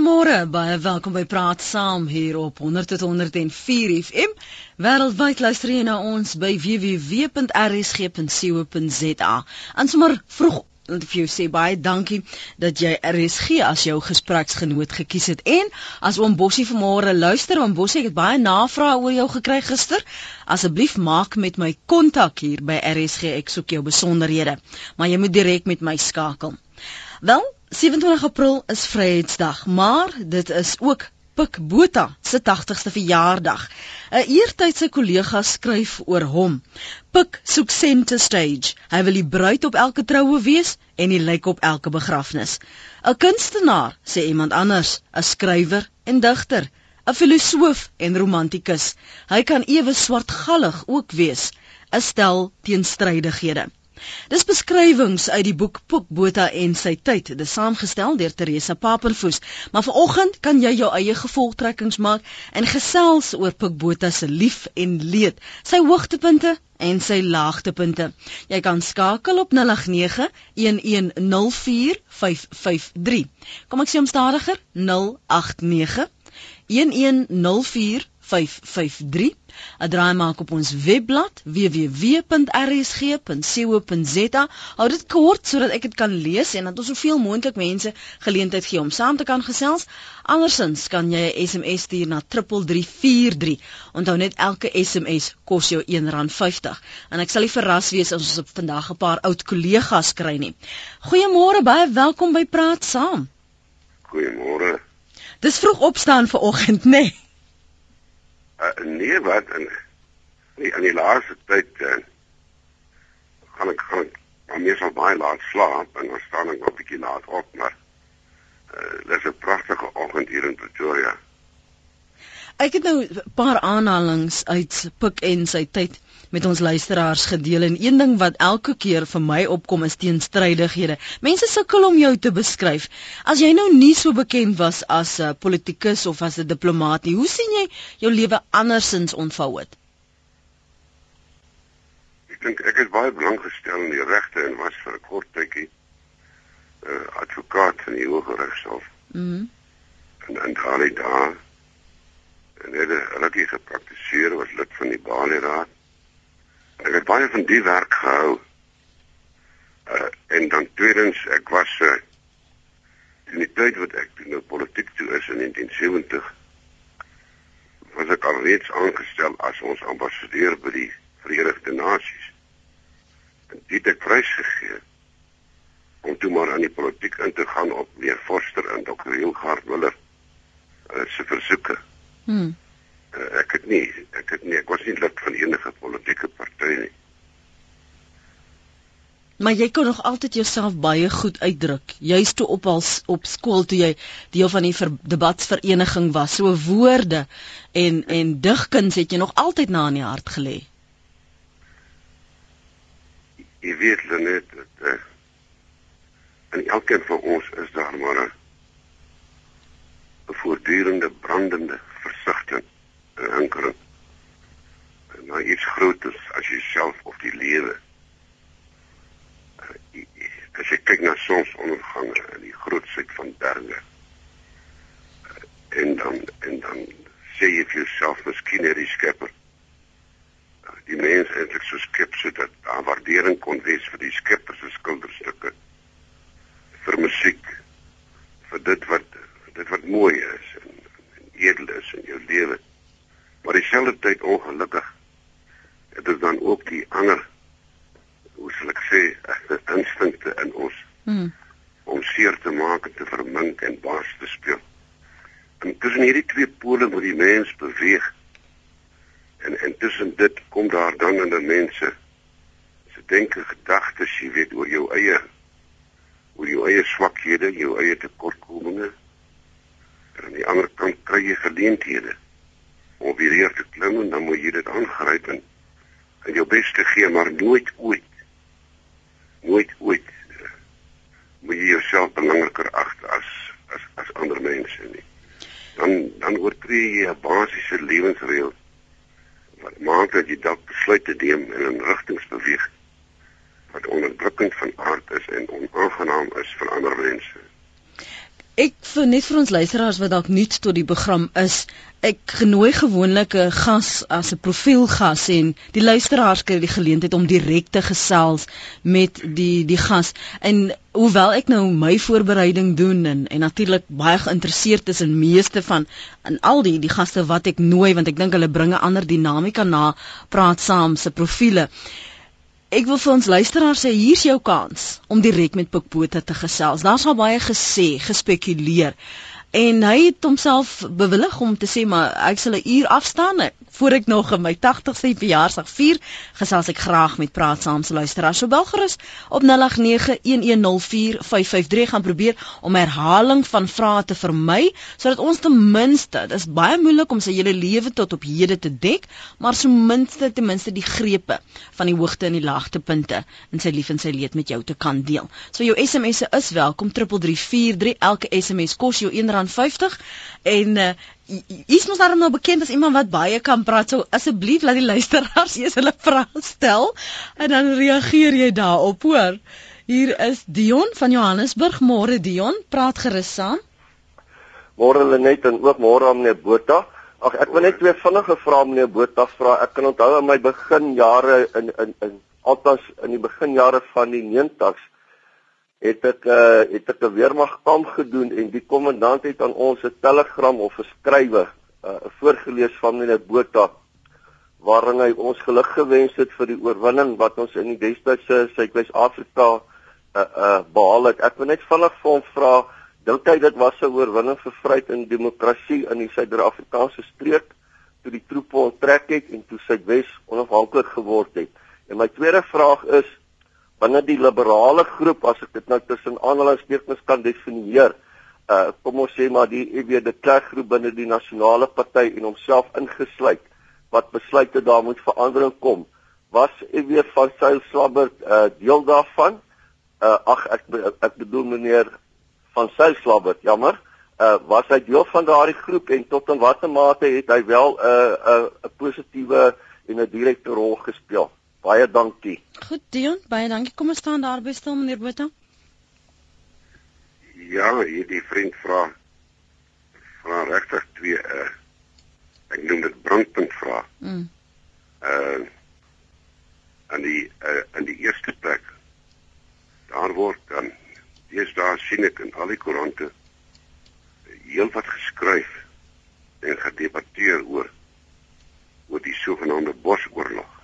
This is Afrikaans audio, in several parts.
Goeiemôre, baie welkom by Praat Saam hier op 100.104 FM. Wêreldwyd luister jy na ons by www.rsg.co.za. En sommer vroeg wil vir jou sê baie dankie dat jy RSG as jou gespreksgenoot gekies het. En as oom Bossie vanmôre luister, oom Bossie, ek het baie navrae oor jou gekry gister. Asseblief maak met my kontak hier by RSG. Ek soek jou besonderhede, maar jy moet direk met my skakel. Wel, 27 April is Vryheidsdag, maar dit is ook Pik Botha se 80ste verjaardag. 'n Eertydse kollega skryf oor hom. Pik soek center stage. Hy wil die bruid op elke troue wees en die lijk op elke begrafnis. 'n Kunstenaar, sê iemand anders, 'n skrywer en digter, 'n filosoof en romantikus. Hy kan ewe swartgallig ook wees. 'n Stel teenstrydighede. Dis beskrywings uit die boek Pokbota en sy tyd. Dit is saamgestel deur Teresa Papenfoos. Maar vanoggend kan jy jou eie gevolgtrekkings maak en gesels oor Pokbota se lief en leed, sy hoogtepunte en sy laagtepunte. Jy kan skakel op 0891104553. Kom ek sê hom stadiger? 0891104553. 553 'n draai maak op ons webblad www.rsg.co.za hou dit kort sodat ek dit kan lees en dat ons soveel moontlik mense geleentheid gee om saam te kan gesels. Andersins kan jy 'n SMS stuur na 3343 onthou net elke SMS kos jou R1.50 en ek sal nie verras wees as ons vandag 'n paar oud kollegas kry nie. Goeiemôre baie welkom by praat saam. Goeiemôre. Dis vroeg opstaan vir oggend, nê? Nee. Uh, nee, wat in in, in die laaste tyd uh, gaan ek gaan maar meestal baie laat slaap en dan staan ek 'n bietjie laat op, maar uh, dis 'n pragtige oggend hier in Pretoria. Ek het nou 'n paar aanhalings uit Pik en sy tyd met ons luisteraars gedeel en een ding wat elke keer vir my opkom is teenstrydighede. Mense sukkel om jou te beskryf. As jy nou nie so bekend was as 'n politikus of as 'n diplomaat nie, hoe sien jy jou lewe andersins ontvou het? Ek dink ek is baie belang gestel in die regte en was vir 'n kort tydjie uh, advokaat in die Hooggeregshof. Mhm. Mm en en daai daar en het rukkie gepraktiseer was lid van die Bali Raad ek het baie van die werk gehou. Uh en dan tweedens ek was uh, in die tyd wat ek nou politiek toe is in 1970 was ek alreeds aangestel as ons ambassadeur by die Verenigde Nasies. En dit het prys gegee om toe maar aan die politiek in te gaan op weer Forster en Dr. Hilgard Miller uh, se versoeke. Hmm uh, ek het nie ek het nie ek was nie lid van enige politieke party nie. Maar jy kon nog altyd jouself baie goed uitdruk. Juist toe op al op skool toe jy deel van die debatsvereniging was, so woorde en en digkuns het jy nog altyd na in die hart gelê. Jy weet net dat uh, in elkeen van ons is daar maar 'n voortdurende brandende versigtiging hinkering na iets groter as jouself of die lewe. Eh, as jy kyk na sonsondergange en die grootsheid van berge eh, en dan en dan sê jy vir jouself miskien het die skepper eh, die mens eintlik so skep sodat daar waardering kon wees vir die skepper se skilderstukke vir musiek vir dit wat dit wat mooi is en, en edel is in jou lewe maar dieselfde tyd ongelukkig dit dan ook die ander hoe sal ek sê instinkte in ons hmm. om seer te maak en te vermink en baas te speel. En tussen hierdie twee pole moet die mens beweeg. En en tussen dit kom daar dan in die mense se denke gedagtes jy weet oor jou eie oor jou eie swakhede jou eie tekortkominge en aan die ander kant kry jy geleenthede om weer hier te klim en dan moet jy dit aangryp en, en jou bes te gee maar nooit ooit nooit ooit uh, moet jy jouself belangriker ag as as as ander mense nie. Dan dan oortree jy 'n basiese lewensreël wat maak dat jy dalk besluite neem en in rigtings beweeg wat onderdrukkend van aard is en onaangenaam is vir ander mense Ek vir net vir ons luisteraars wat dalk nuut tot die program is, ek genooi gewoonlik 'n gas as 'n profielgas en die luisteraars kry die geleentheid om direk te gesels met die die gas. En hoewel ek nou my voorbereiding doen en en natuurlik baie geïnteresseerd is in meeste van in al die die gaste wat ek nooi want ek dink hulle bring 'n ander dinamika na praat saam se profile. Ek wil vir ons luisteraars sê hier's jou kans om direk met Pikbota te gesels. Daar's al baie gesê, gespekuleer. En hy het homself bewillig om te sê maar ek sal 'n uur afstaan voor ek nog my 80ste verjaarsdag vier, gesels ek graag met praat saam se luisteraars. So bel gerus op 0891104553 gaan probeer om herhaling van vrae te vermy sodat ons ten minste, dis baie moeilik om sy hele lewe tot op hede te dek, maar so minste ten minste die grepe van die hoogte en die laagtepunte in sy lief en sy leed met jou te kan deel. So jou SMS'e is welkom 3343 elke SMS kos jou R1.50 en uh, Is mos daarom nou bekend as iemand wat baie kan praat. So asseblief laat die luisteraars eers hulle vrae stel en dan reageer jy daarop, hoor. Hier is Dion van Johannesburg. Môre Dion, praat gerus saam. Môre Lenet en ook môre aan meneer Botha. Ag ek wil net twee vinnige vrae meneer Botha vra. Ek kan onthou in my beginjare in in in althans in die beginjare van die 90s het ek uh, het ek 'n weermagkamp gedoen en die kommandant het aan ons 'n telegram of 'n skrywe uh, voorgeles van meneer Botha waarin hy ons geluk gewens het vir die oorwinning wat ons in die destydse Suid-Afrika uh, uh, behaal het. Ek wil net vinnig vir hom vra, dink hy dit was 'n oorwinning vir vryheid en demokrasie in die Suid-Afrikaanse streek toe die troepe onttrek het en toe Suidwes onafhanklik geword het? En my tweede vraag is binne die liberale groep as ek dit nou tussen aanhalingstekens kan definieer uh kom ons sê maar die EW de Klerk groep binne die nasionale party en homself ingesluit wat besluit het daar moet verandering kom was EW van Sail Slabbert uh deel daarvan? Uh ag ek ek bedoel meneer van Sail Slabbert jammer. Uh was hy deel van daardie groep en tot in watter mate het hy wel 'n uh, uh, 'n positiewe en 'n direkte rol gespeel Baie dankie. Goed Dion, baie dankie. Kom ons staan daar by stil meneer Botha. Ja, hierdie vriend vra vra regtig twee uh ek noem dit brandpunt vra. Mm. Uh en die uh in die eerste plek daar word dan dis daar sien ek in al die koerante heel wat geskryf en gedebatteer oor oor die sogenaamde bosoorlog.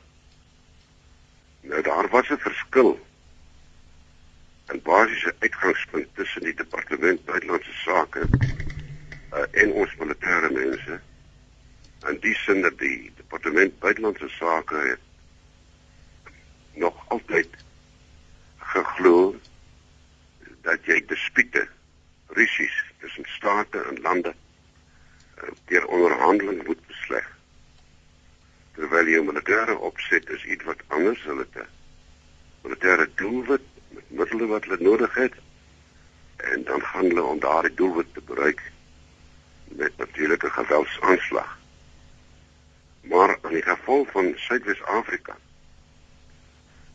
Nou daar was 'n verskil in basiese uitgangspunt tussen die departement buitelandse sake uh, en ons militêre mense. En die sin dat die departement buitelandse sake het nog altyd geglo dat jy dispute, rusies tussen state en lande uh, deur onderhandeling moet besleg terwyl jou militêre opset is iets wat anders hulle te militêre doelwit met middele wat hulle nodig het en dan gaan hulle om daardie doelwit te bereik met natuurlike geweldsaanslag. Maar in die geval van Suidwes-Afrika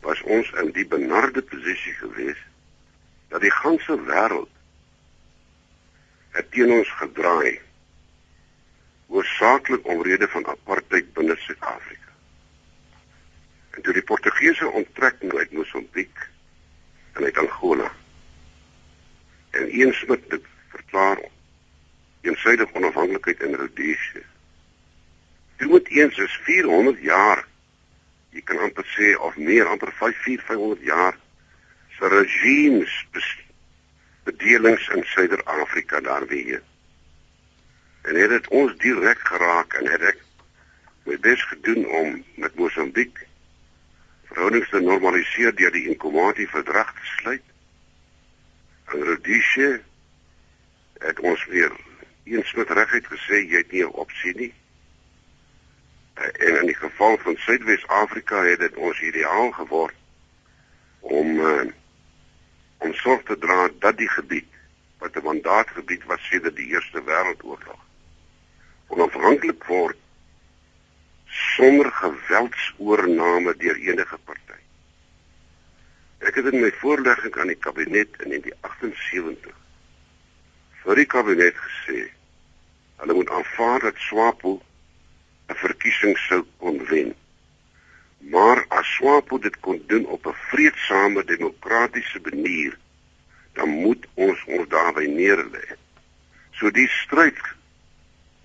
was ons in die benarde posisie gewees dat die ganse wêreld het teen ons gedraai hoofsaaklik omrede van apartheid binne Suid-Afrika. En toe die Portugese onttrekking nou uit Mosambiek en uit Angola en eens met dit verklaar eensydig onafhanklikheid in Rhodesië. Dit moet eens is 400 jaar jy kan amper sê of meer amper 5400 jaar se regimes bedelings in Suider-Afrika daar weer en het dit ons direk geraak en het ek my bes gedoen om met Mosambiek verhoudings te normaliseer deur die Inkomati verdrag te sluit. En Rhodesia het ons weer eens met regheid gesê jy het nie 'n opsie nie. En in die geval van Suidwes-Afrika het dit ons ideaal geword om uh, om sorg te dra dat die gebied wat 'n mandaatgebied was sedert die Eerste Wêreldoorlog onafhanklik word sonder geweldsoorname deur enige party. Ek het in my voorlegging aan die kabinet in die 78 vir die kabinet gesê hulle moet aanvaar dat SWAPO 'n verkiesing sou kon wen. Maar as SWAPO dit kon doen op 'n vredesame demokratiese manier, dan moet ons ons daarby neerlê. So die stryd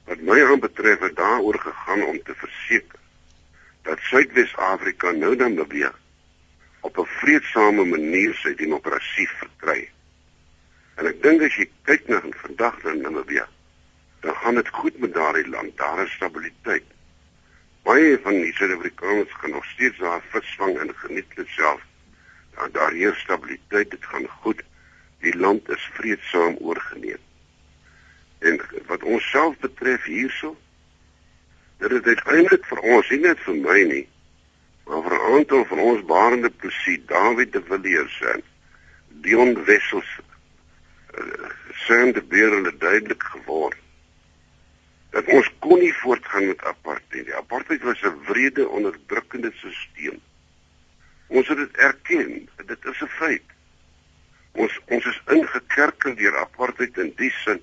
wat my aanbetref het daaroor gegaan om te verseker dat Suidwes-Afrika nou dan beweeg op 'n vredesame manier sy demokrasie verkry. En ek dink as jy kyk na vandag in Namibië, dan gaan dit goed met daardie land. Daar is stabiliteit. Baie van die Suid-Afrikaners kan nog steeds daar visvang en geniet dit self. Daar daar heers stabiliteit, dit gaan goed. Die land is vreedsaam oorgeneem. En wat ons self betref hierso, dit is uiteindelik vir ons, nie net vir my nie, maar vir 'n aantal van ons barende presie, David de Villiers en Dion Wessels, uh, sien die beelde duidelik geword dat ons kon nie voortgaan met apartheid. Apartheid was 'n wrede onderdrukkende stelsel. Ons het dit erken, dit is 'n feit. Ons ons is ingekerker deur apartheid in die sin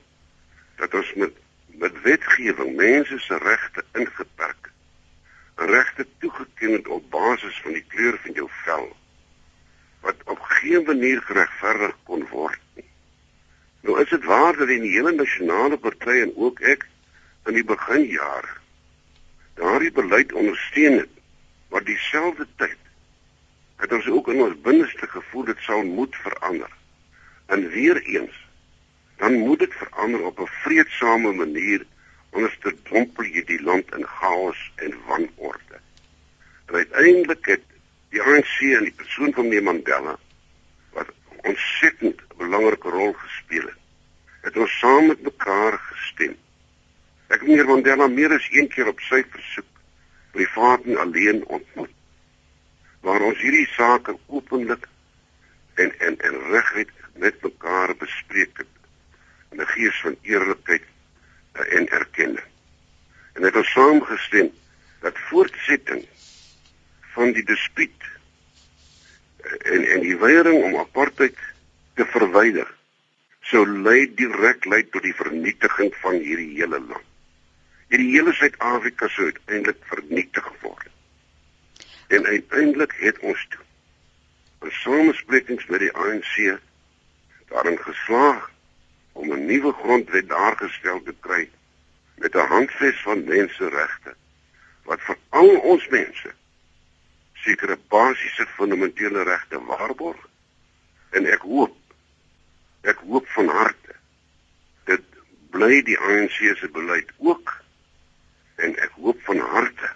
dat ons met met wetgewing mense se regte ingeperk regte toegeken het op basis van die kleur van jou vel wat op geen manier geregverdig kon word nie. Nou is dit waar dat die hele nasionale party en ook ek in die beginjare daardie beleid ondersteun het, maar dieselfde tyd het ons ook in ons binneste gevoel dit sal moet verander. En weer eens, dan moet dit verander op 'n vredesame manier anders te dompel jy die land in chaos en wanorde. En uiteindelik het die ANC en die persoon van meneer Mandela wat ontsettend 'n belangrike rol gespeel het, het ons saam met mekaar gestem Ek het meneer Mandela meer as een keer op sy versoek privaat en alleen ontmoet. Waar ons hierdie sake openlik en en en reguit met mekaar bespreek het in 'n gees van eerlikheid en erkenning. En het ons saamgestem dat voortsetting van die dispuut en en die weiering om apartheid te verwyder sou lei direk lei tot die vernietiging van hierdie hele land hierdie hele Suid-Afrika sou uiteindelik vernietig word. En uiteindelik het ons toe in samesprekings met die ANC daarin geslaag om 'n nuwe grondwet daargestel te kry met 'n handves van menseregte wat vir al ons mense sekere basiese fundamentele regte waarborg. En ek hoop ek hoop van harte dit bly die ANC se beleid ook. En ek hoop van harte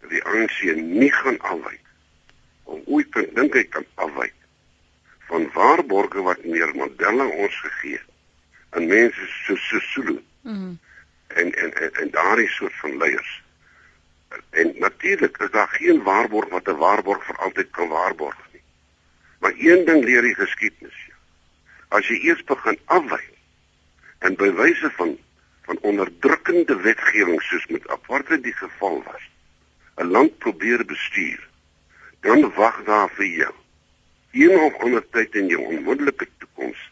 dat die ANC nie gaan afwyk om ooit te dink hy kan afwyk van waarborge wat meer Mandela ons gegee het aan mense so Sesulu mm. en en en, en daardie soort van leiers. En natuurlik is daar geen waarborg wat 'n waarborg vir altyd kan waarborg nie. Maar een ding leer die geskiedenis as jy eers begin afwyk en bewyse van van onderdrukkende wetgewing soos met apartheid die geval was 'n land probeer bestuur dan wag daar vir jou. Een of ander tyd in jou onmiddellike toekoms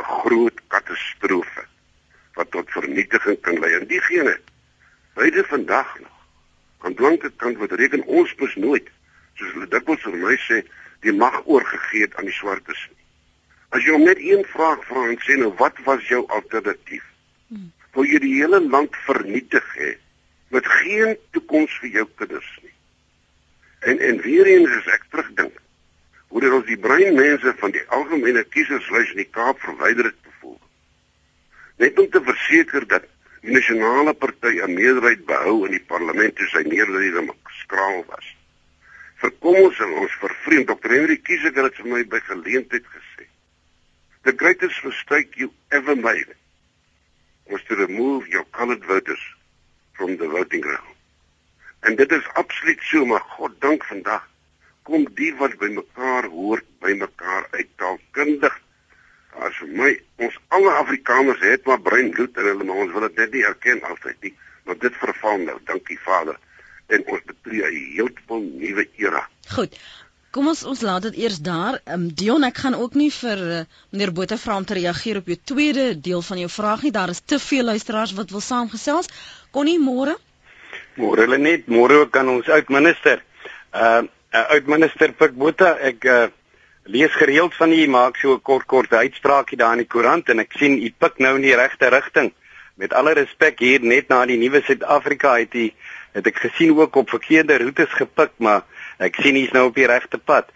'n groot katastrofe wat tot vernietiging kan lei. En diegene beide vandag nog. Aan blanke kant wat reken ons mos nooit soos hulle dikwels vir my sê die mag oorgegee het aan die swartes as jy hom net een vraag vra en sê nou wat was jou alternatief? Hmm. Wil jy die hele land vernietig hê met geen toekoms vir jou kinders nie. En en weer eens as ek terugdink hoe dit ons die breinmense van die algemene kieserslys in die Kaap verwyder het gevoel. Net om te verseker dat die nasionale party 'n meerderheid behou in die parlement toe sy meerderheid skraal was. Vir kom ons en ons vervreemd Dr. Henry Kieser het vir my by geleentheid gesê. The greatest mistake you ever made was to remove your colored voters from the voting ground. En dit is absoluut so, maar God dank vandag kom die wat by mekaar hoort by mekaar uittaalkundig. As vir my, ons alle Afrikaners het maar bruin bloed in hulle, maar ons wil dit net nie erken altyd nie. Maar dit verval nou, dankie Vader. En ons betree 'n heeltemal nuwe era. Goed. Kom ons ons laat dit eers daar. Ehm um, Dion, ek gaan ook nie vir uh, meneer Botha vra om te reageer op jou tweede deel van jou vraag nie. Daar is te veel luisteraars wat wil saamgesels. Konnie, môre? Môre hulle net, môre kan ons uitminister. Ehm uh, uitminister Pik Botha, ek uh, lees gereeld van u maak so 'n kort kort uitspraakie daar in die koerant en ek sien u pik nou in die regte rigting. Met alle respek hier net na die nuwe Suid-Afrika het u het ek gesien ook op verkeerde roetes gepik, maar ek sien u's nou op die regte pad.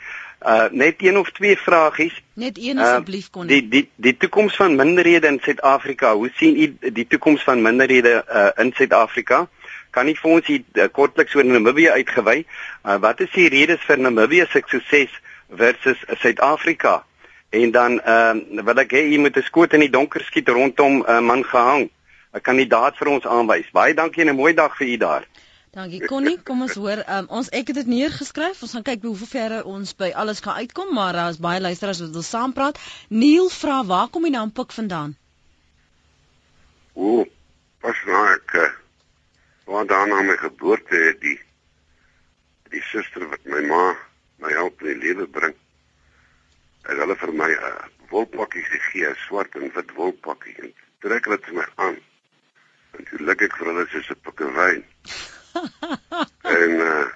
Uh net een of twee vragies. Net een asseblief kon. Uh, die die die toekoms van minderhede in Suid-Afrika. Hoe sien u die toekoms van minderhede uh in Suid-Afrika? Kan u vir ons hier uh, kortliks oor Namibië uitgewy? Uh, wat is die redes vir Namibië se sukses versus Suid-Afrika? En dan ehm uh, wil ek hê u moet 'n skoot in die donker skiet rondom 'n uh, man gehang. 'n Kandidaat vir ons aanwys. Baie dankie en 'n mooi dag vir u daar. Dankie Connie, kom ons hoor. Um, ons ek het dit neergeskryf. Ons gaan kyk hoe ver ons by alles kan uitkom, maar daar is baie luisteraars wat wil saampraat. Neil vra, "Waar kom jy nou pik vandaan?" O, pas nou ek uh, waar dan na my geboorte het die die suster wat my ma my help in die lewe bring. Het hulle vir my 'n uh, wolpakkie gegee, 'n swart en wit wolpakkie en trek dit vir my aan. En toe lik ek vir hulle soos 'n pikkewyn en uh,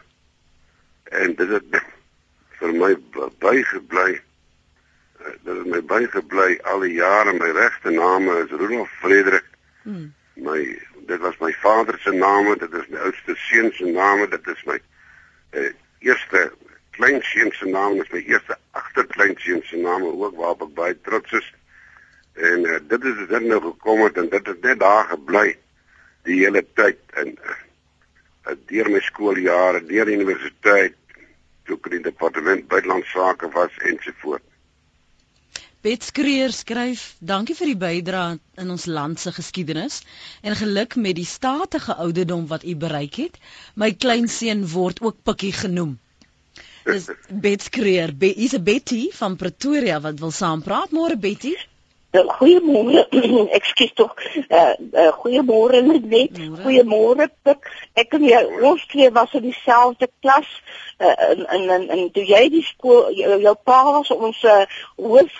en dit het vir my bygebly uh, dit het my bygebly al die jare my regte naam is Rudolf Frederik hmm. my dit was my vader se naam dit is my oudste seun se naam dit is my uh, eerste kleinseun se naam is my eerste agterkleinseun se naam ook waarop ek baie trots is en uh, dit is dit nou gekom het en dit het net daar gebly die hele tyd en uh, deur my skooljare, deur universiteit, toe ek in die departement buitelandse sake was ensovoorts. Bet Skreer skryf: "Dankie vir die bydrae in ons land se geskiedenis en geluk met die statige ouderdom wat u bereik het. My kleinseun word ook Pikkie genoem." Dis Bet Skreer, be, is 'n Betty van Pretoria wat wil saampraat. Môre Betty. Eh, goeiemôre. Ekskuus tog. Uh, uh goeiemôre net. Goeiemôre Pik. Ek en jy ons twee was in dieselfde klas. Uh, en en en, en toe jy die skool jou, jou pa was ons uh, hoof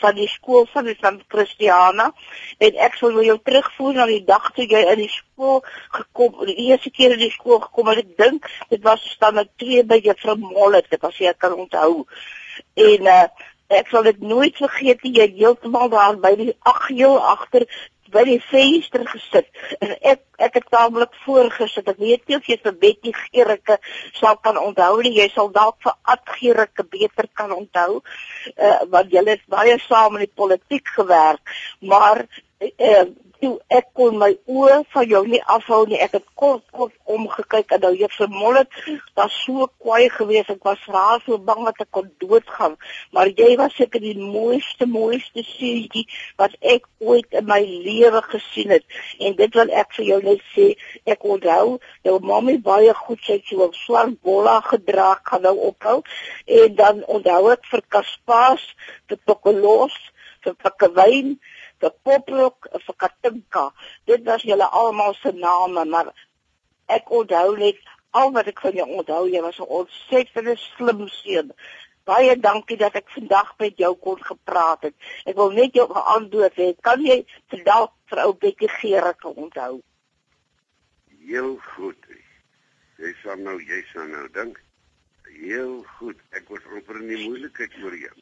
van die skool van die San Christiana. En ek sou jou terugvoer na die dag toe jy in die skool gekom die eerste keer in die skool gekom het ek dink dit was standaard 2 by juffrou Mollet ek as jy kan onthou. En uh, ek sal dit nooit vergeet jy heeltemal daar by die agheel agter by die venster gesit en ek ek het taamlik voorgesit. Ek weet nie of jy vir Betty Gericke sal kan onthou nie. Jy sal dalk vir Ad Gericke beter kan onthou uh, want julle het baie saam in die politiek gewerk. Maar uh, toe ek kon my oë van jou nie afhou nie. Ek het kort kort omgekyk en nou vermol het. Daar's so kwaai gewees. Ek was raas so bang dat ek kon doodgaan. Maar jy was seker die mooiste mooiste seentjie wat ek ooit in my lewe gesien het. En dit wil ek vir jou net sê. Ek onthou jou mammie baie goed sy het so 'n swart bolla gedra, gaan nou ophou. En dan onthou ek vir Kaspaas, vir Tokolos, vir Pakkewyn vir Poprok of vir Katinka. Dit was julle almal se name, maar ek onthou net al wat ek van jou onthou. Jy was 'n ontsettende slim seun. Baie dankie dat ek vandag met jou kon gepraat het. Ek wil net jou geantwoord hê. Kan jy vandag vir ou Bekkie Gerard onthou? Heel goed. Jy sal nou, jy sal nou dink. Heel goed. Ek was amper in die moeilikheid oor jou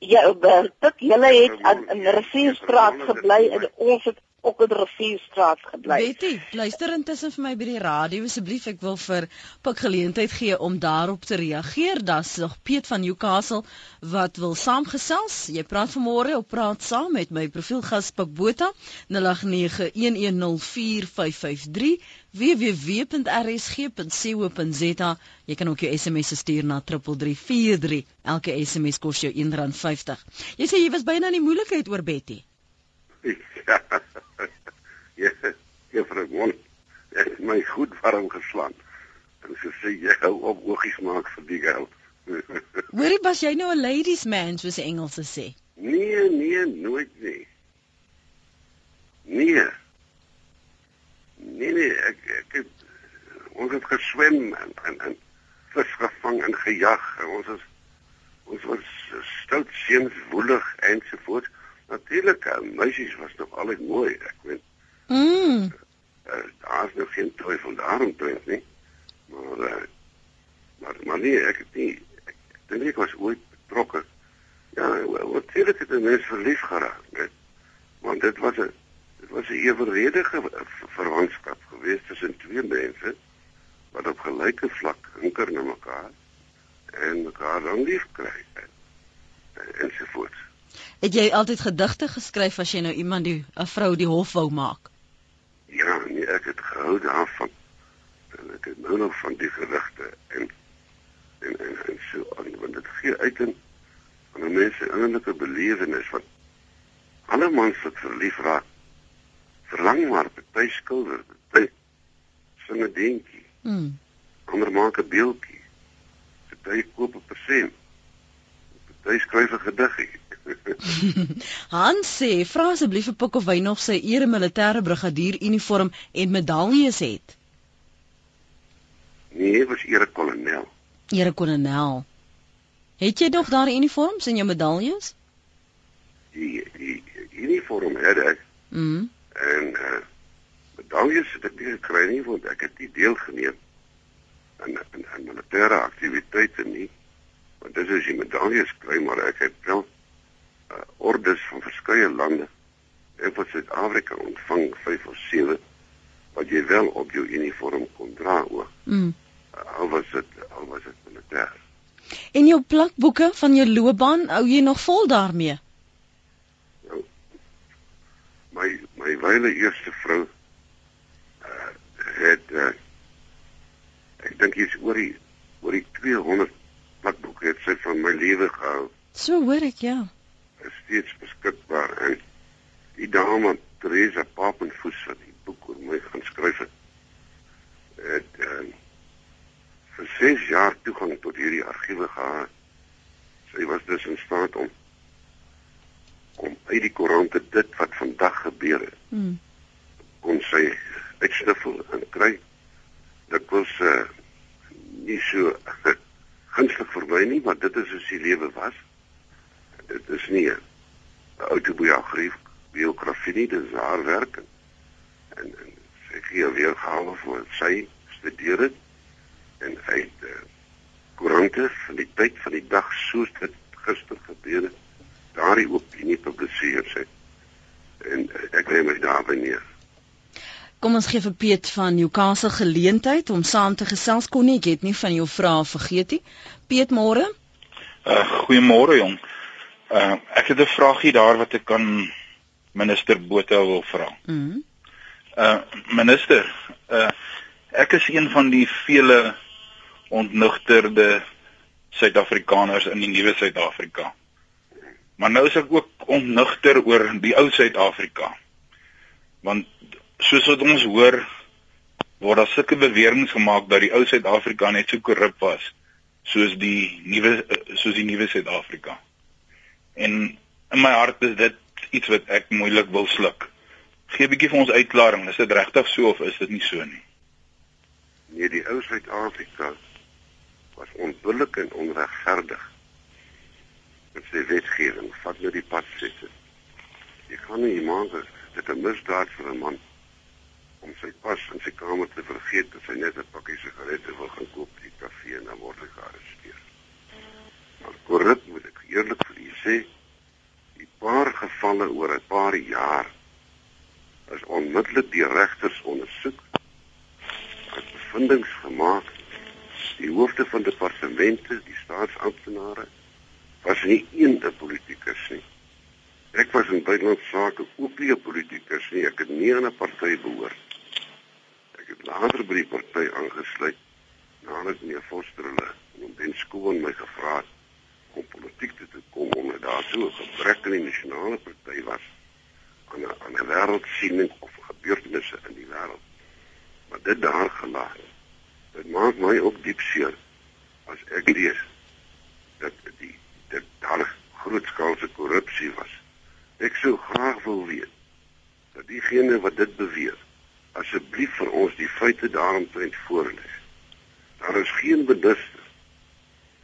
ja, dit julle het aan in Rivierstraat gebly en ons het ook in Rivierstraat gebly. Betty, luister intussen vir my by die radio asseblief. Ek wil vir Pik geleentheid gee om daarop te reageer. Das nog Piet van Newcastle wat wil saamgesels. Jy praat vanmôre op praat saam met my profielgas Pik Botha 0891104553 www.rsg.co.za. Jy kan ook jou SMS stuur na 3343. Elke SMS kos jou R1.50. Jy sê jy was byna in die moeilikheid oor Betty. Ja. Juffrou Mon het my goed warm geslaan. En sy sê jy hou op oogies maak vir die geld. Hoorie, was jy nou 'n ladies man soos die Engelse sê? Nee, nee, nooit nie. Nee. Nee nee, ek ek het ons het geswem en en, en vis gevang en gejag. En ons is ons was stout seuns woelig ensovoorts. Natuurlik, uh, meisies was nog altyd mooi, ek weet. Mm. Uh, daar's nog geen twyfel daarom dink nie. Maar uh, maar maar nee, ek het nie ek dink ek was ooit betrokke. Ja, wat sê dit het 'n mens verlief geraak, net. Want dit was 'n dit was 'n eweredige verwantskap geweest tussen twee mense wat op gelyke vlak hinker na mekaar en mekaar dan lief kry en, ensovoorts. Het jy altyd gedigte geskryf as jy nou iemand die 'n vrou die hof wou maak? Ja, nee, ek het gehou daarvan. En ek het nou nog van die gerugte en en en, en so aan want dit gee uit in van 'n mens se innerlike belewenis wat alle mans wat verlief raak verlang maar by skilder, by singe dingetjie. Mm. Ander maak 'n beeldjie. Party koop 'n persent. Party skryf 'n gediggie. Hans sê, vra asseblief vir Pik of hy nog sy ere militêre brigadier uniform en medaljes het. Nee, was ere kolonel. Ere kolonel. Het jy nog daardie uniforms en jou medaljes? Die die uniform het ek Mm. en uh medaljes het ek nie gekry nie want ek het nie deelgeneem aan aan aan militêre aktiwiteite nie. Want dis as jy medaljes kry, maar ek het wel uh ordes van verskeie lande en van Suid-Afrika ontvang 5 of 7 wat jy wel op jou uniform kon dra ook. Mm. Uh, al was dit al was dit militêr. En jou plakboeke van jou loopbaan, hou jy nog vol daarmee? my my wyle eerste vrou uh, het uh, ek dink jy's oor die oor die 200 plakboeke het sy van my lewe gehou So hoor ek ja. Is steeds beskikbaar en die dame Teresa Papenfoos wat die boek oor my gaan skryf het het uh, vir 6 jaar toegang tot hierdie argiewe gehad sy was dus in staat om om uit die koerante dit wat vandag gebeur het Mm. kon sy uitsniffel en kry. Dit was uh, nie so gunstig vir my nie, maar dit is hoe die lewe was. Dit is nie 'n autobiografie biografie nie, dit is haar werk en, en, en sy gee weer gawe vir sy studeer dit en het uh, koerante van die tyd van die dag soos dit gister gebeur het daardie opinie publiseer sy en uh, ek lê my daarby neer Kom ons gee vir Piet van Newcastle geleentheid om saam te gesels kon nie. Ek het nie van jou vrae vergeet nie. Piet, môre? Uh goeiemôre jong. Uh ek het 'n vragie daar wat ek aan minister Botha wil vra. Mhm. Uh minister, uh ek is een van die vele ontnugterde Suid-Afrikaners in die nuwe Suid-Afrika. Maar nou is ek ook ontnugter oor die ou Suid-Afrika. Want soos wat ons hoor word daar sulke beweringe gemaak dat die ou Suid-Afrika net so korrup was soos die nuwe soos die nuwe Suid-Afrika. En in my hart is dit iets wat ek moeilik wil sluk. Gee 'n bietjie vir ons uitklaring, is dit regtig so of is dit nie so nie? Nee, die ou Suid-Afrika was onbillik en onregverdig. Met sy wetgewing, vat nou die padsette. Jy kan nie maak dit 'n misdaad vir 'n man om sy pas in sy kamer te vergeet as hy net 'n pakkie sigarette wil gaan koop by die kafee en dan word hy gearresteer. Maar korrup moet ek eerlik vir u sê, die paar gevalle oor 'n paar jaar is onmiddellik deur regters ondersoek. Het bevindings gemaak. Die hoofde van departemente, die staatsamptenare was nie een 'n politikus nie. Ek was in buitelandse sake ook nie 'n politikus nie. Ek het nie aan 'n party behoort. Ek het later by die party aangesluit nadat meneer Foster hulle en Ben Skoon my gevra het om politiek te, te kom omdat daar so 'n gebrek in die nasionale party was aan 'n aan 'n wêreldsiening of gebeurtenisse in die wêreld. Maar dit daar gelaat. Dit maak my ook diep seer as ek lees dat die dat daar grootskaalse korrupsie was. Ek sou graag wil weet dat diegene wat dit beweer asseblief vir ons die feite daaromtrent voorlê. Daar is geen minister.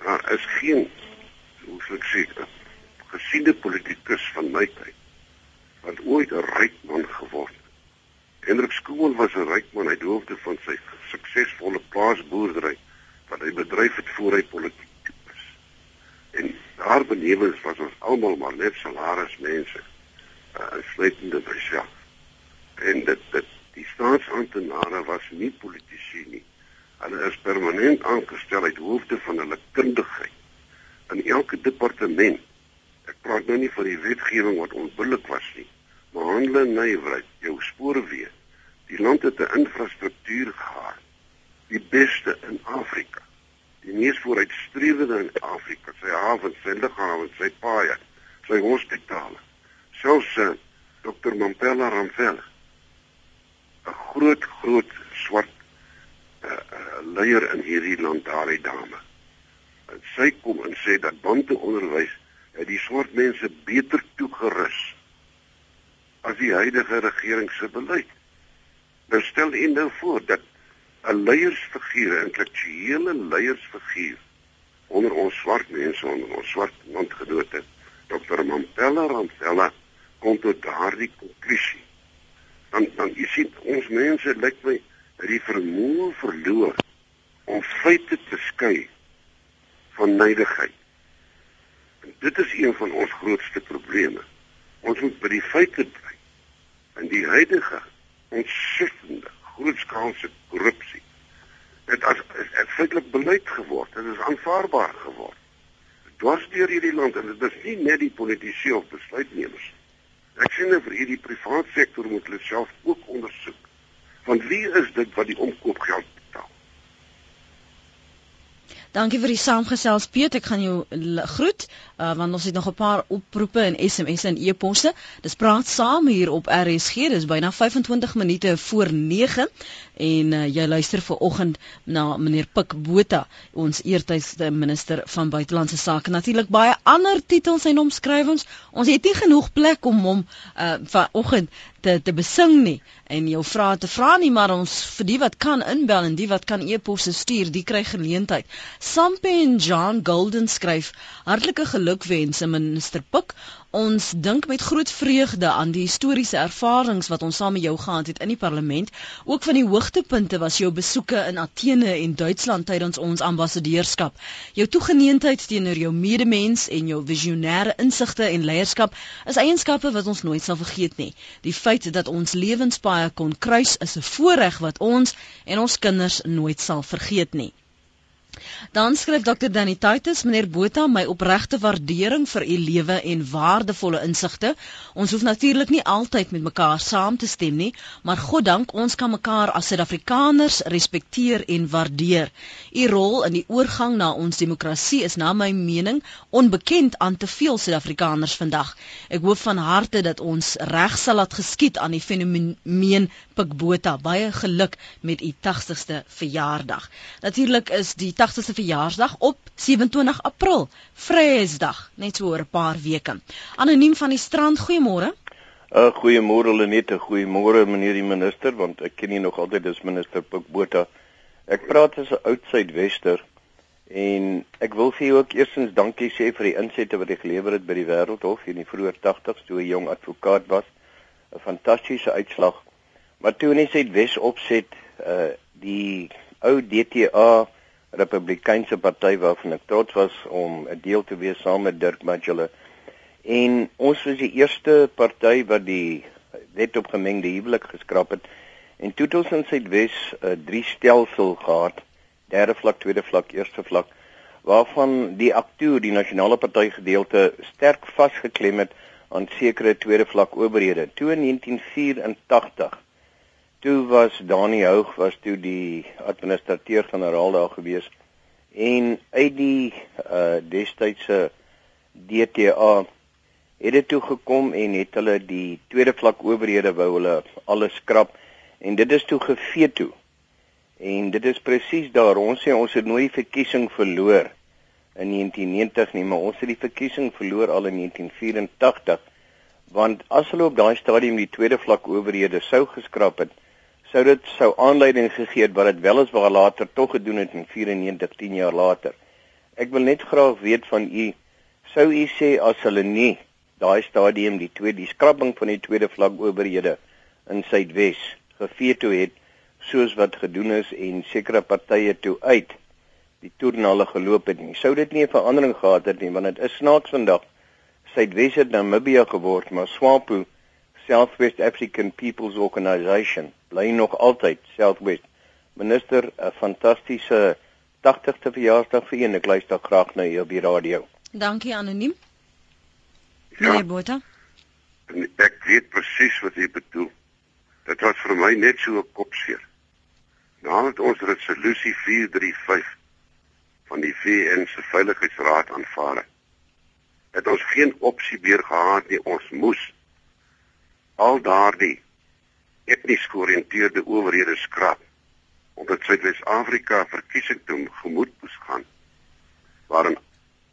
Daar is geen hoe sou ek sê, 'n gesiene politikus van my tyd wat ooit 'n ryk man geword het. Hendrik Skoon was 'n ryk man, hy hoofde van sy suksesvolle plaasboerdery wat hy bedryf het voor hy politiek toe is. En daar benewens was ons almal maar net salarismense, uh, insluitende myself. En dit dit die staatsamptenare was nie politici nie. Hulle is permanent aangestel uit hoofde van hulle kundigheid in elke departement. Ek praat nou nie van die wetgewing wat onbillik was nie, maar en nywerheid, jou spoorweë. Die land het 'n infrastruktuur gehad, die beste in Afrika. Die mees vooruitstrewende in Afrika, sy hawens, sy lughawens, sy paaie, sy hospitale. Selfs uh, Dr. Mampela Ramphele, 'n groot groot swart uh, uh, leier in hierdie land, daardie dame sy kom en sê dat bande onderwys het die swart mense beter toegerus as die huidige regering se beleid. Nou stel u nou voor dat 'n leiersfiguur, 'n intellektuele leiersfiguur onder ons swart mense onder ons swart landgenote, Dr. Mandela Ramphele kom tot daardie konklusie. Dan dan jy sien ons mense lyk my dat die vermoë verloor om feite te skei van nydigheid. En dit is een van ons grootste probleme. Ons moet by die feite bly. En die huidige ontsettende grootskaalse korrupsie het as feitelik beleid geword. Dit is aanvaarbaar geword. Dwars deur hierdie land en dit is nie net die politici of besluitnemers. Ek sien nou vir hierdie private sektor moet hulle self ook ondersoek. Want wie is dit wat die omkoopgeld Dankie vir die saamgesels Piet. Ek gaan jou groet uh, want ons het nog 'n paar oproepe en SMS'e en e-posse. Dis praat saam hier op RSG. Dis byna 25 minute voor 9 en uh, jy luister ver oggend na meneer Pik Botha, ons eertydste minister van buitelandse sake. Natuurlik baie ander titels en omskrywings. Ons het nie genoeg plek om hom uh, vanoggend te te besing nie en jou vrae te vra nie, maar ons vir die wat kan inbel en die wat kan e-posse stuur, die kry geleentheid. Sampe en John Golden skryf: "Hartlike gelukwense minister Pik. Ons dink met groot vreugde aan die historiese ervarings wat ons saam met jou gehad het in die parlement. Ook van die hoogtepunte was jou besoeke in Athene en Duitsland tydens ons ambassadeurskap. Jou toegeneentheid teenoor jou medemens en jou visionêre insigte en leierskap is eienskappe wat ons nooit sal vergeet nie. Die feit dat ons lewenspaaie kon kruis is 'n voorreg wat ons en ons kinders nooit sal vergeet nie. Dan skryf Dr. Danny Titus, meneer Botha, my opregte waardering vir u lewe en waardevolle insigte. Ons hoef natuurlik nie altyd met mekaar saam te stem nie, maar God dank ons kan mekaar as Suid-Afrikaners respekteer en waardeer. U rol in die oorgang na ons demokrasie is na my mening onbekend aan te veel Suid-Afrikaners vandag. Ek hoop van harte dat ons reg sal laat geskied aan die fenomeen Pikbota. Baie geluk met u 80ste verjaardag. Natuurlik is die 80ste verjaarsdag op 27 April, Vrydag, net so oor 'n paar weke. Anoniem van die strand, goeiemôre. Uh goeiemôre Lenette, goeiemôre meneer die minister, want ek ken nie nog altyd as minister Pikbota. Ek praat as 'n oud Suidwester en ek wil vir jou ook eersins dankie sê vir die insette wat jy gelewer het by die Wêreldhof in die vroeë 80's toe 'n jong advokaat was. 'n Fantastiese uitslag. Maar toe in die Suidwes opset, uh die ou DTA Republikeinse party waarvan ek trots was om 'n deel te wees saam met Dirk Majulle. En ons was die eerste party wat die wet op gemengde huwelik geskraap het. En toe het ons in Suidwes 'n uh, drie stelsel gehad. Derde vlak, tweede vlak, eerste vlak waarvan die aktuur die nasionale party gedeelte sterk vasgeklem het aan sekere tweede vlak owerhede. Toe in 1984 toe was Dani Houg was toe die administrateur-generaal daar gewees. En uit die uh destydse DTA het dit toe gekom en het hulle die tweede vlak owerhede wou hulle alles skrap. En dit is toe gevee toe. En dit is presies daar. Ons sê ons het nooit die verkiesing verloor in 1990 nie, maar ons het die verkiesing verloor al in 1984 want as hulle op daai stadium die tweede vlak owerhede sou geskraap het sou dit sou aanleiding gegee het wat dit wel is waar later tog gedoen het in 94 10 jaar later. Ek wil net graag weet van u Sou u sê as hulle nie daai stadium die tweede die skrapping van die tweede vlak owerhede in Suidwes geveto het soos wat gedoen is en sekere partye toe uit die toernalle geloop het nie. Sou dit nie 'n verandering gehad het nie want dit is snaaks vandag. Suidwes het Namibia geword, maar SWAPO, Southwest African People's Organisation, bly nog altyd Southwest. Minister, 'n fantastiese 80ste verjaarsdag vir een. Ek luister graag na u op die radio. Dankie anoniem. Ja. Nee, Botha. En ek weet presies wat jy bedoel. Dit was vir my net so 'n kopseer. Nadat ons resolusie 435 van die VN se Veiligheidsraad aanvaar het, het ons geen opsie meer gehad nie. Ons moes al daardie etnies georiënteerde owerhede skrap omdat Suid-Afrika verkiesing toe gemoed moes gaan waarin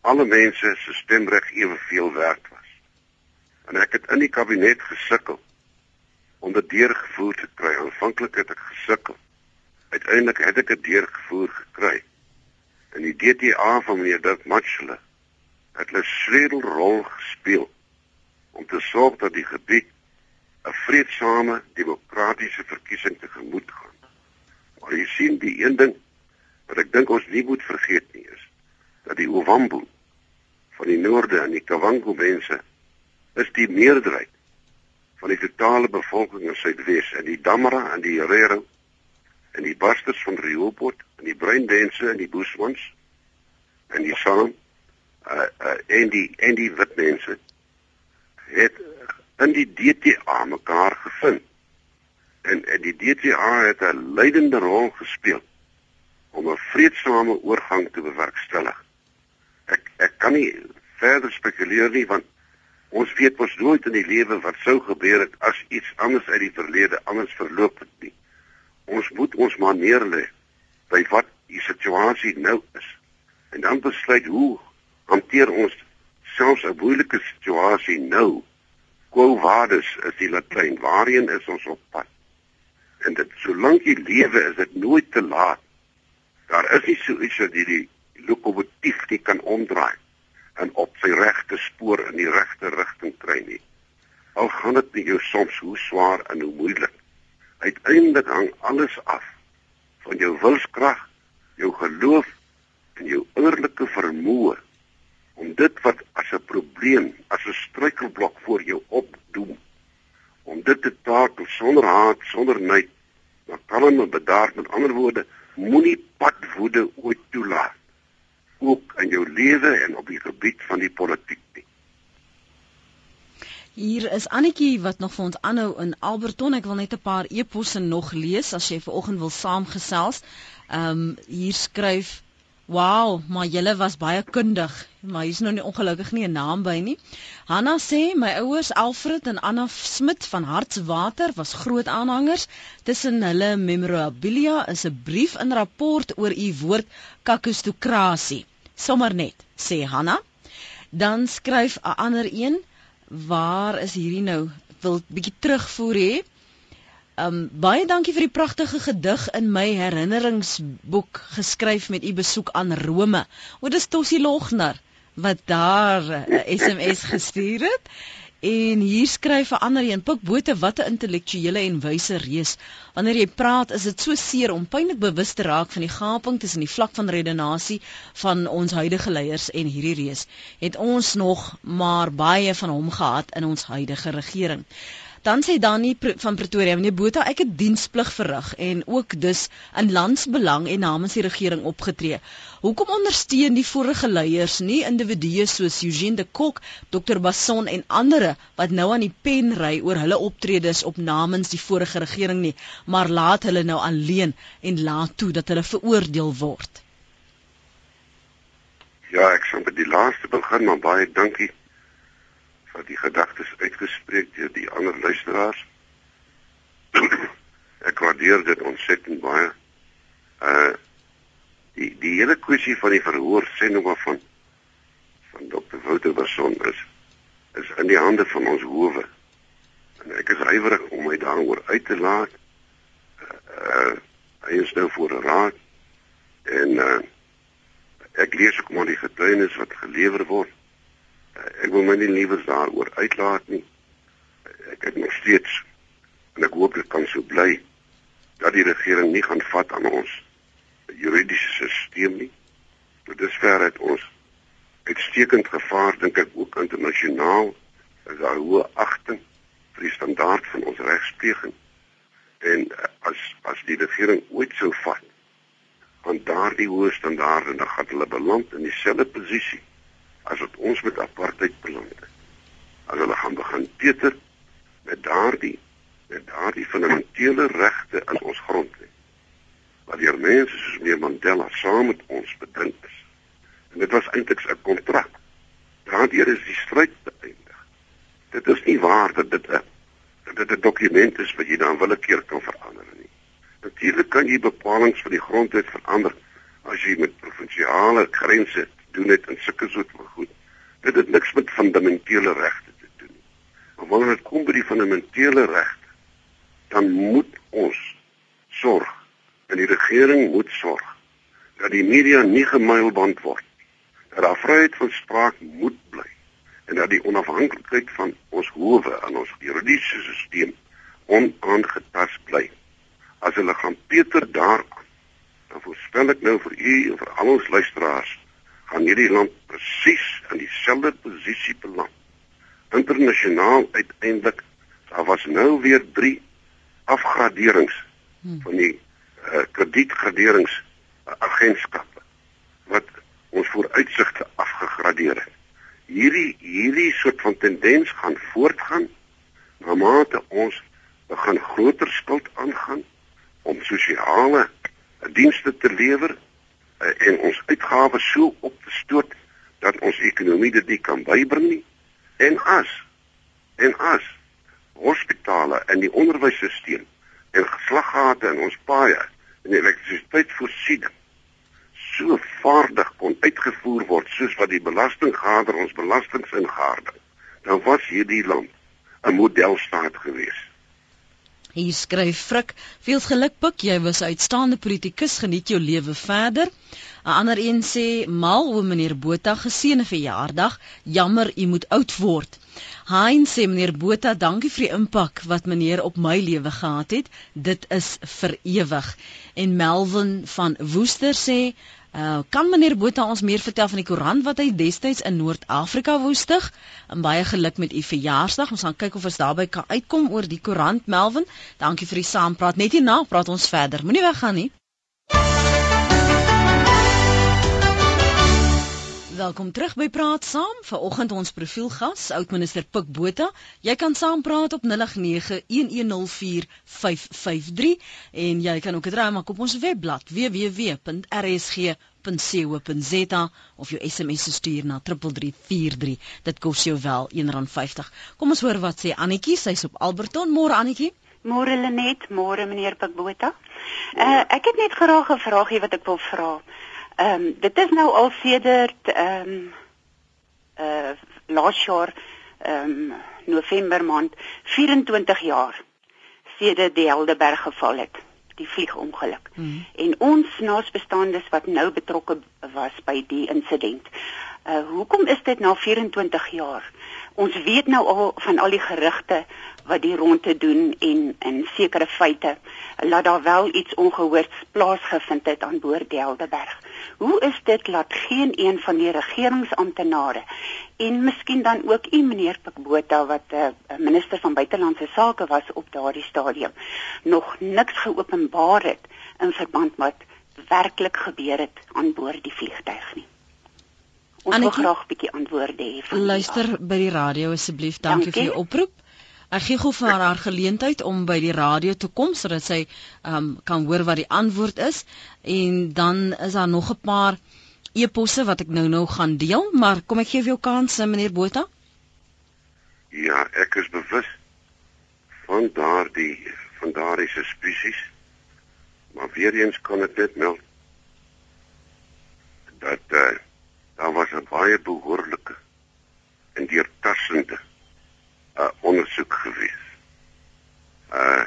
alle mense se stemreg eweveel werd was. En ek het in die kabinet gesukkel om dit deurgevoer te kry. Aanvanklik het ek gesukkel. Uiteindelik het ek dit deurgevoer gekry. En die DTA van meneer Dirk Matschele het 'n sleutelrol gespeel om te sorg dat die gebied 'n vreedsame demokratiese verkiesing tegemoet gaan. Maar jy sien die een ding wat ek dink ons nie moet vergeet nie is dat die Ovambo van die noorde en die Kavango mense is die meerderheid van die totale bevolking in Suidwes en die Damara en die Herero en die Basters van Rehoboth en die Bruindense en die Boesmans en die San uh, uh en die en die wit mense het in die DTA mekaar gevind. En en die DTA het 'n leidende rol gespeel om 'n vreedsame oorgang te bewerkstellig. Ek ek kan nie verder spekuleer nie want ons weet mos nooit in die lewe wat sou gebeur het as iets anders uit die verlede anders verloop het nie. Ons moet ons maar neerlê by wat die situasie nou is en dan besluit hoe hanteer ons selfs 'n moeilike situasie nou. Quo vadis is die Latyn. Waarheen is ons op pad? En dit solank jy lewe is dit nooit te laat. Daar is nie so iets dat jy die lokomotief nie kan omdraai en op sy regte spoor in die regte rigting kry nie. Al gaan dit met jou soms hoe swaar en hoe moeilik. Uiteindelik hang alles af van jou wilskrag, jou geloof en jou innerlike vermoë om dit wat as 'n probleem, as 'n struikelblok voor jou opdoem, om dit te takel sonder haat, sonder nait, maar kalm en bedaard met ander woorde, moenie padwoede ooit toelaat ook in jou lewe en op die gebied van die politiek nie. Hier is Annetjie wat nog vir ons aanhou in Alberton. Ek wil net 'n paar eposse nog lees as jy vanoggend wil saamgesels. Ehm um, hier skryf Wow, maar julle was baie kundig, maar hier's nou nie ongelukkig nie 'n naam by nie. Hanna sê my ouers Alfred en Anna Smit van Hartswater was groot aanhangers. Tussen hulle memorabilia is 'n brief in rapport oor u woord kakostokrasie. Sommer net, sê Hanna. Dan skryf 'n ander een, waar is hierdie nou? Wil bietjie terugvoer hê. Um baie dankie vir die pragtige gedig in my herinneringsboek geskryf met u besoek aan Rome. O, dis Tossie Logner wat daar 'n SMS gestuur het. En hier skryf 'n ander een, Pik Botha, wat 'n intellektuele en wyse reus. Wanneer jy praat, is dit so seer om pynlik bewus te raak van die gaping tussen die vlak van redenasie van ons huidige leiers en hierdie reus. Het ons nog maar baie van hom gehad in ons huidige regering. Dan sê Dani van Pretoria, meneer Botha, ek het diensplig verrig en ook dus in landsbelang en namens die regering opgetree. Hoekom ondersteun die vorige leiers nie individue soos Eugene de Kok, Dr Basson en ander wat nou aan die pen ry oor hulle optredes op namens die vorige regering nie, maar laat hulle nou alleen en laat toe dat hulle veroordeel word? Ja, ek sal met die laaste begin, maar baie dankie wat die gedagtes uitgespreek deur die ander luisteraars. Ek waardeer dit ontsettend baie. Uh die die hele kwessie van die verhoor sê nou maar van van Dr. Wouter Basson is is in die hande van ons howe. En ek is huiwerig om my daaroor uit te laat. Uh, uh hy is nou voor 'n raad en uh ek lees ook maar die getuienis wat gelewer word ek wil my nie liewer daaroor uitlaat nie. Ek het nog steeds en ek hoop dit kan so bly dat die regering nie gaan vat aan ons juridiese stelsel nie. Dit is ver uit ons uitstekend gevaar dink ek ook internasionaal is daar hoë agting vir die standaard van ons regspleging en as as die regering ooit sou vat aan daardie hoë standaarde dan gaan hulle beland in dieselfde posisie as wat ons met apartheid beland het. As hulle gaan begin teeter met daardie met daardie fundamentele regte in ons grondwet. Wat deur mense soos meneer Mandela saam met ons bedink is. En dit was eintlik 'n kontrak. Daardeur is die stryd beëindig. Dit is nie waar dat dit 'n dat dit 'n dokument is wat jy dan willekeur kan verander nie. Natuurlik kan jy bepalinge van die grondwet verander as jy met provinsiale grense doen het in sulke soort van goed. Dit het niks met fundamentele regte te doen nie. Maar wanneer dit kom by die fundamentele regte, dan moet ons sorg en die regering moet sorg dat die media nie gemuilband word. Dat daar vryheid van spraak moet bly en dat die onafhanklikheid van ons howe en ons juridiese stelsel onaangetast bly. As hulle gaan Peter daaraan, dan voorspel ek nou vir u en vir al ons luisteraars, gaan hierdie land presies in dieselfde posisie beland. Internasionaal uiteindelik, daar was nou weer 3 afgraderings hmm. van die uh, kredietgraderings uh, agentskappe wat ons vooruitsigte afgegradeer het hierdie hierdie soort van tendens gaan voortgaan na mate ons begin groter skuld aangaan om sosiale dienste te lewer uh, en ons uitgawes so op te stoot dat ons ekonomie dit nie kan bybring nie en as en as hospitale en die onderwysstelsel en geslaggate in ons paaie en elektrisiteitsvoorsiening so vaardig kon uitgevoer word soos wat die belastinggader ons belastings ingaarde, dan was hierdie land 'n modelstaat gewees. Hier skryf Frik, veel geluk pik, jy was 'n uitstaande politikus, geniet jou lewe verder. 'n Ander een sê, "Mal o meneer Botha, geseënde verjaardag. Jammer u moet oud word." Hein sê meneer Botha, dankie vir die impak wat meneer op my lewe gehad het. Dit is vir ewig. En Melvin van Woester sê, Uh, kan meneer Botha ons meer vertel van die koerant wat hy destyds in Noord-Afrika woestig? En baie geluk met u verjaarsdag. Ons gaan kyk of ons daarby kan uitkom oor die koerant Melvin. Dankie vir die saampraat. Net hierna praat ons verder. Moenie weggaan nie. Welkom terug by Praat Saam. Vanoggend ons profielgas, oudminister Pik Botha. Jy kan saampraat op 0891104553 en jy kan ook dit raai maak op ons webblad www.rsg.co.za of jou SMS stuur na 3343. Dit kos jou wel R1.50. Kom ons hoor wat sê Annetjie, sy's op Alberton. Môre Annetjie. Môre Lenet, môre meneer Pik Botha. Uh, ek het net graag 'n vraagie wat ek wil vra. Ehm um, dit is nou al sedert ehm um, uh laas jaar ehm um, November maand 24 jaar sedert die Helderberg geval het die vliegongeluk. Mm. En ons naasbestaandes wat nou betrokke was by die insident. Uh hoekom is dit nou 24 jaar? Ons weet nou al van al die gerugte wat die ronde doen en en sekere feite laat daar wel iets ongehoords plaasgevind het aan boord die Helderberg. Hoe is dit laat geen een van die regeringsamptenare en miskien dan ook u meneer Pikbota wat 'n uh, eh, minister van buitelandse sake was op daardie stadium nog niks geopenbaar het in verband met werklik gebeur het aan boord die vliegtuig nie. Ons Anneke, wil graag 'n bietjie antwoorde hê. Luister by die radio asseblief. Dankie, Dankie vir die oproep. Ek gee gou vir haar geleentheid om by die radio te kom sodat sy um, kan hoor wat die antwoord is en dan is daar nog 'n paar e-posse wat ek nou-nou gaan deel, maar kom ek gee vir jou kans, eh, meneer Botha? Ja, ek is bewus van daardie van daardie suspicies. Maar weer eens kan ek net meld dat uh, daar was 'n baie behoorlike en deurtassende uh, ondersoek gewees. Uh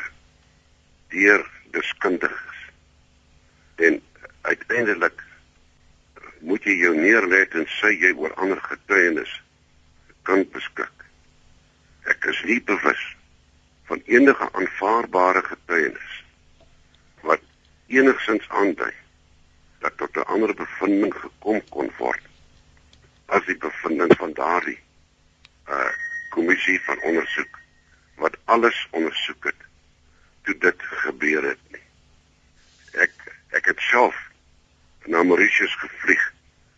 deur deskundiges. En uiteindelik moet jy jou neerlet en sê jy oor ander getuienis kan beskik. Ek is nie bewus van enige aanvaarbare getuienis wat enigsins aandui dat tot 'n ander bevinding gekom kon word as die bevinding van daardie uh kommissie van ondersoek wat alles ondersoek het toe dit gebeur het nie. Ek ek het self na Mauritius gevlieg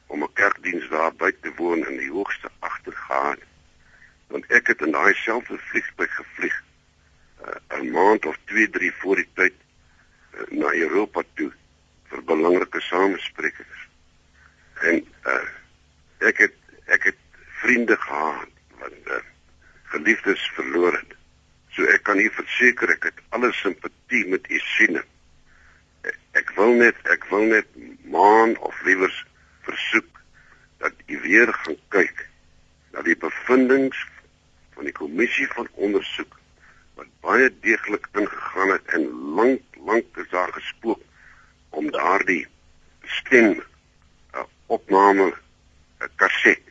om 'n kerkdiens daar by te woon in die hoogste agtergaan. Want ek het in daai selfde vliegtuig gevlieg uh, 'n maand of 2, 3 voor die tyd uh, na Europa toe vir belangrike samesprekings. En uh ek het ek het vriende gehad wat uh, geliefdes verloor het. So ek kan u verseker ek het alle simpatie met u sien. Ek wil net ek wil net maan of liewers versoek dat u weer gaan kyk na die bevindinge van die kommissie van ondersoek wat baie deeglik ingegaan het en lank lank is daar gespook om daardie stem uh, opname 'n uh, kaset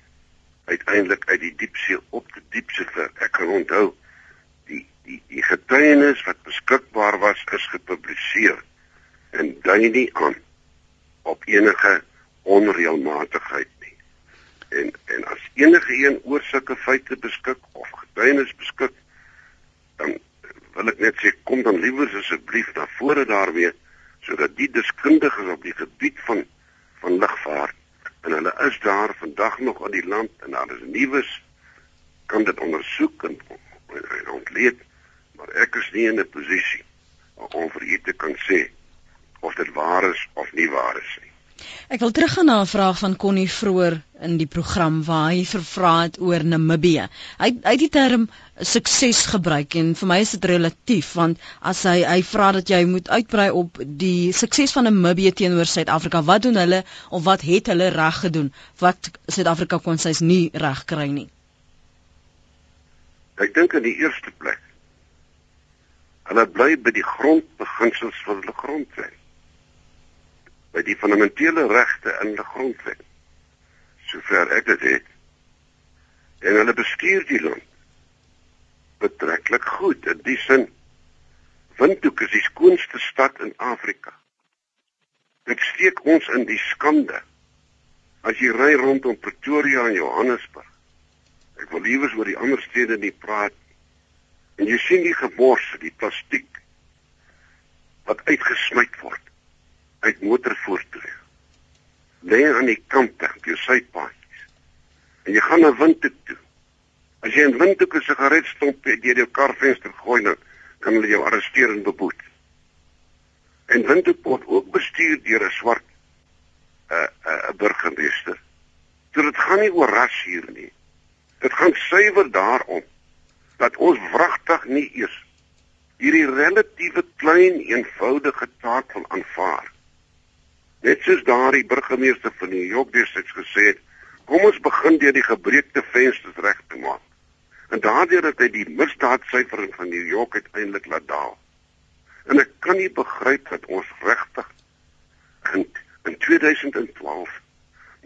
uiteindelik uit die diepsee op die diepsee vir ek kan onthou die die die getuienis wat beskikbaar was is gepubliseer en dui nie aan op enige onreëlmatigheid nie. En en as enige een oor sulke feite beskik of getuienis beskik, dan wil ek net sê kom dan liewer asseblief na vore daarmee sodat die deskundiges op die gebied van hulle is daar vandag nog in die land en daar is nuus kan dit ondersoek en, en ontleed maar ek is nie in 'n posisie om vir u te kan sê of dit waar is of nie waar is nie. Ek wil teruggaan na 'n vraag van Connie vroeër in die program waar hy vervra het oor Namibië. Hy hy het die term sukses gebruik en vir my is dit relatief want as hy hy vra dat jy moet uitbrei op die sukses van Namibië teenoor Suid-Afrika. Wat doen hulle of wat het hulle reg gedoen wat Suid-Afrika kon sês nie reg kry nie? Ek dink in die eerste plek hulle bly by die grondbeginsels van hulle grondwet by die fundamentele regte in die grondwet. Sover ek dit het. En hulle bestuur die land betreklik goed. In die sin Windhoek is die skoonste stad in Afrika. Dit steek ons in die skande as jy ry rondom Pretoria en Johannesburg. Ek wil liewers oor die ander stede nie praat nie. En jy sien die gebors, die plastiek wat uitgesmy word uit motorvoertuie. Lê aan die kante op jou sypaadjies. En jy gaan na Windhoek toe. As jy in Windhoek 'n sigaretstomp deur jou karvenster gooi, dan kan hulle jou arresteer en beboet. En Windhoek word ook bestuur deur 'n swart 'n uh, 'n uh, burgemeester. So dit gaan nie oor ras hier nie. Dit gaan suiwer daarom dat ons wragtig nie eers hierdie relatiewe klein eenvoudige taak wil aanvaar Net soos daardie burgemeester van New York destyds gesê het, kom ons begin deur die gebreekte vensters reg te maak. En daardeur het hy die misdaadsyfer van New York uiteindelik laat daal. En ek kan nie begryp dat ons regtig in, in 2012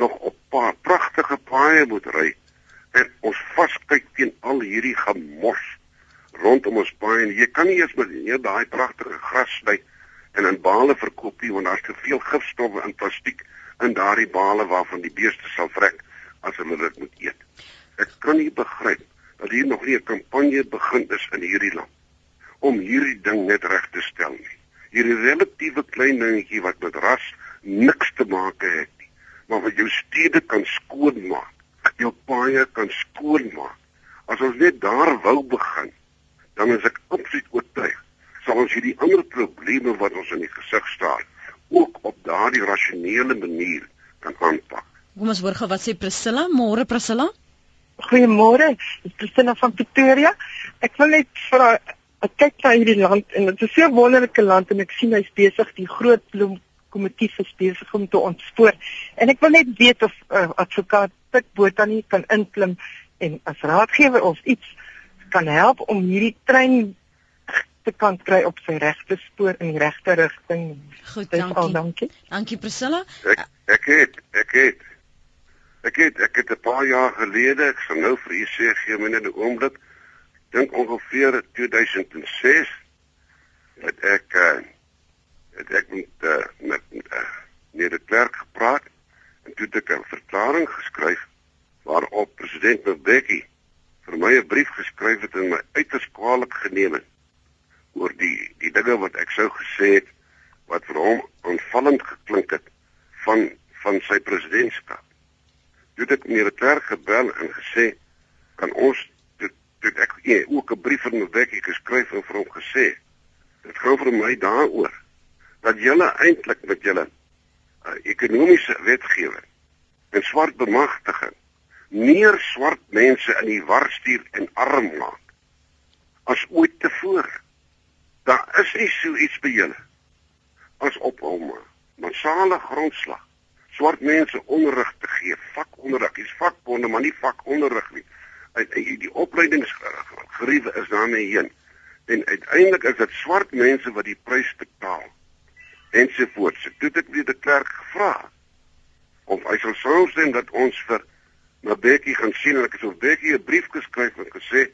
nog op paar pragtige paaie moet ry en ons vaskyk teen al hierdie gemors rondom ons paaie. Jy kan nie eens met hier daai pragtige gras sny en in bale verkoop nie want daar's te veel gifstowwe in plastiek in daardie bale waarvan die beeste sal vrek as hulle dit moet eet. Ek kan nie begryp dat hier nog nie 'n kampanje begin is in hierdie land om hierdie ding net reg te stel nie. Hierdie relatiewe klein dingetjie wat met ras niks te maak het nie, maar wat jou stede kan skoonmaak, jou paaie kan skoonmaak. As ons net daar wou begin, dan is ek absoluut oortuig sal ons hierdie ander probleme wat ons in die gesig staar ook op daardie rasionele manier kan aanpak. Kom ons hoor gou wat sê Priscilla, môre Priscilla. Goeiemôre, Priscilla van Pretoria. Ek wil net vra ek kyk na hierdie land en dit is 'n so wonderlike land en ek sien hy's besig die groot bloem komitee is besig om te ontspoor. En ek wil net weet of uh, advokaat Pik Botha nie kan inklim en as raadgewer of iets kan help om hierdie trein te kan kry op sy regte spoor in die regte rigting. Goed, dankie. Al, dankie. Dankie Priscilla. Ek ek het ek het Ek het ek het 'n paar jaar gelede, ek sal nou vir u sê gee my net 'n oomblik, dink ongeveer 2006 het ek uh, het ek met uh, met uh, meneer de Klerk gepraat en toe het ek 'n verklaring geskryf waarop president Mbeki vir my 'n brief geskryf het en my uiters kwaliek geneem het oor die die dinge wat ek sou gesê het wat vir hom aanvallend geklink het van van sy presidentskap. Toe het meneer Klerk gebel en gesê kan ons dit dit ek nee, ook 'n brief van Mbeki geskryf en vir hom gesê dit gaan vir my daaroor dat julle eintlik met julle uh, ekonomiese wetgewing en swart bemagtiging meer swart mense in die war stuur en arm maak as ooit tevore. Daar is nie so iets by julle as op hom massale grondslag swart mense onderrig te gee, vakonderrig, dis vakbonde maar nie vakonderrig nie. En die opleidingsgeriewe is daarmee heen. En uiteindelik is dit swart mense wat die prys betaal ensovoorts. Toe het ek weer die klerk gevra of hy sou saamstem dat ons vir na Bekkie gaan sien en ek het vir Bekkie 'n brief geskryf en gesê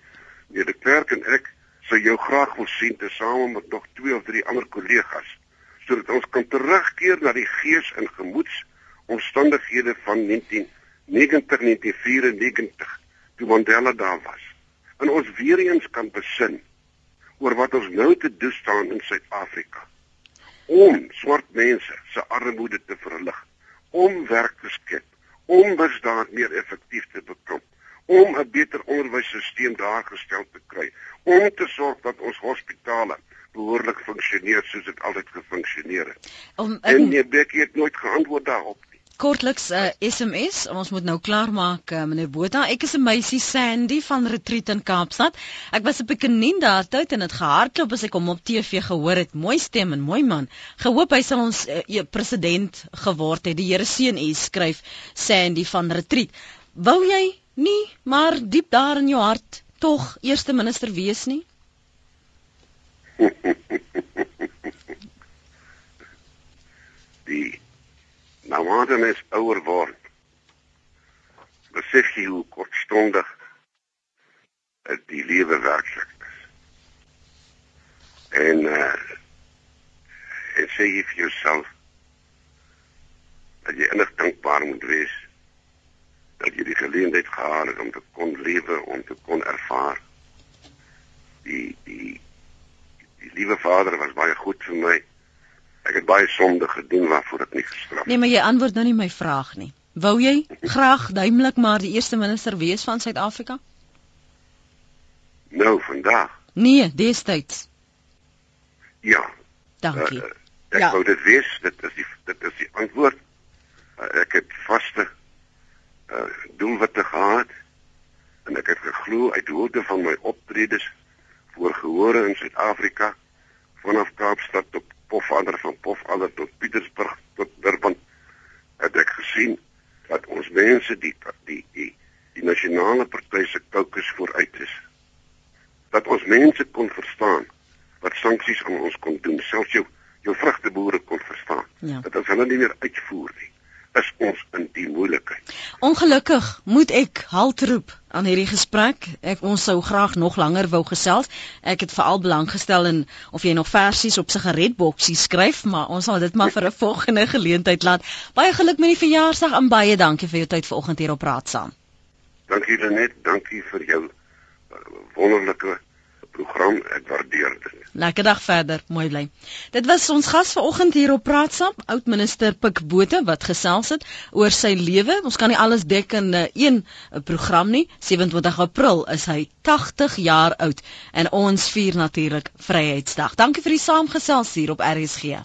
nee die klerk en ek sou jou graag wil sien tesame met nog twee of drie ander kollegas sodat ons kan terugkeer na die gees en gemoeds omstandighede van 1990 1994 toe Mandela daar was. En ons weer eens kan besin oor wat ons nou te doen staan in Suid-Afrika. Om swart mense se armoede te verlig, om werk te skep, om misdaad meer effektief te bekamp, om 'n beter onderwysstelsel daar gestel te kry, om te sorg dat ons hospitale behoorlik funksioneer soos dit altyd gefunksioneer het. Om en nee, Bekkie het nooit geantwoord daarop. Kortliks 'n uh, eh, SMS, ons moet nou klaar maak uh, meneer Botha. Ek is 'n meisie Sandy van Retreat in Kaapstad. Ek was op 'n kanien daar tyd en dit gehardloop as ek hom op TV gehoor het. Mooi stem en mooi man. Gehoop hy sal ons uh, president geword het. Die Here seën u, skryf Sandy van Retreat. Wou jy nie maar diep daar in jou hart tog eerste minister wees nie? Die dan is ouer word. Besef jy hoe kortstondig die lewe werklik is. En uh en sê jy vir jouself dat jy innig dankbaar moet wees dat jy die geleentheid gehad het om te kon lewe, om te kon ervaar. Die die die liewe Vader was baie goed vir my. Ek het baie sonde gedoen waarvoor ek nie gestraf is. Nee, maar jy antwoord nou nie my vraag nie. Wou jy graag duidelik maar die eerste minister wees van Suid-Afrika? Nou, vandag. Nee, destyds. Ja. Dankie. Uh, ek ja. wou dit wees, dit is die dit is die antwoord. Uh, ek het vaste uh doelwitte gehad en ek het geglo uit hoogte van my optredes voor gehore in Suid-Afrika vanaf Kaapstad tot Pofadder van Pofadder tot Pietersburg tot Durban het ek gesien dat ons mense die die die die nasionale party se kokes vooruit is. Dat ons mense kon verstaan wat sanksies aan ons kon doen, selfs jou jou vrugteboere kon verstaan. Ja. Dat ons hulle nie meer uitvoer nie is ons in die moeilikheid. Ongelukkig moet ek halt roep aan hierdie gesprek. Ek ons sou graag nog langer wou gesels. Ek het veral belang gestel in of jy nog versies op sigaretboksies skryf, maar ons sal dit maar vir 'n volgende geleentheid laat. Baie geluk met die verjaarsdag en baie dankie vir jou tyd vanoggend hier op Praat saam. Dankie Lenet, dankie vir jou uh, wonderlike program. Ek waardeer dit. Lekker dag verder, mooi bly. Dit was ons gas vanoggend hier op Praat saam, oud minister Pik Botha wat gesels het oor sy lewe. Ons kan nie alles dek in uh, een uh, program nie. 27 April is hy 80 jaar oud en ons vier natuurlik Vryheidsdag. Dankie vir die saamgesels hier op RSG.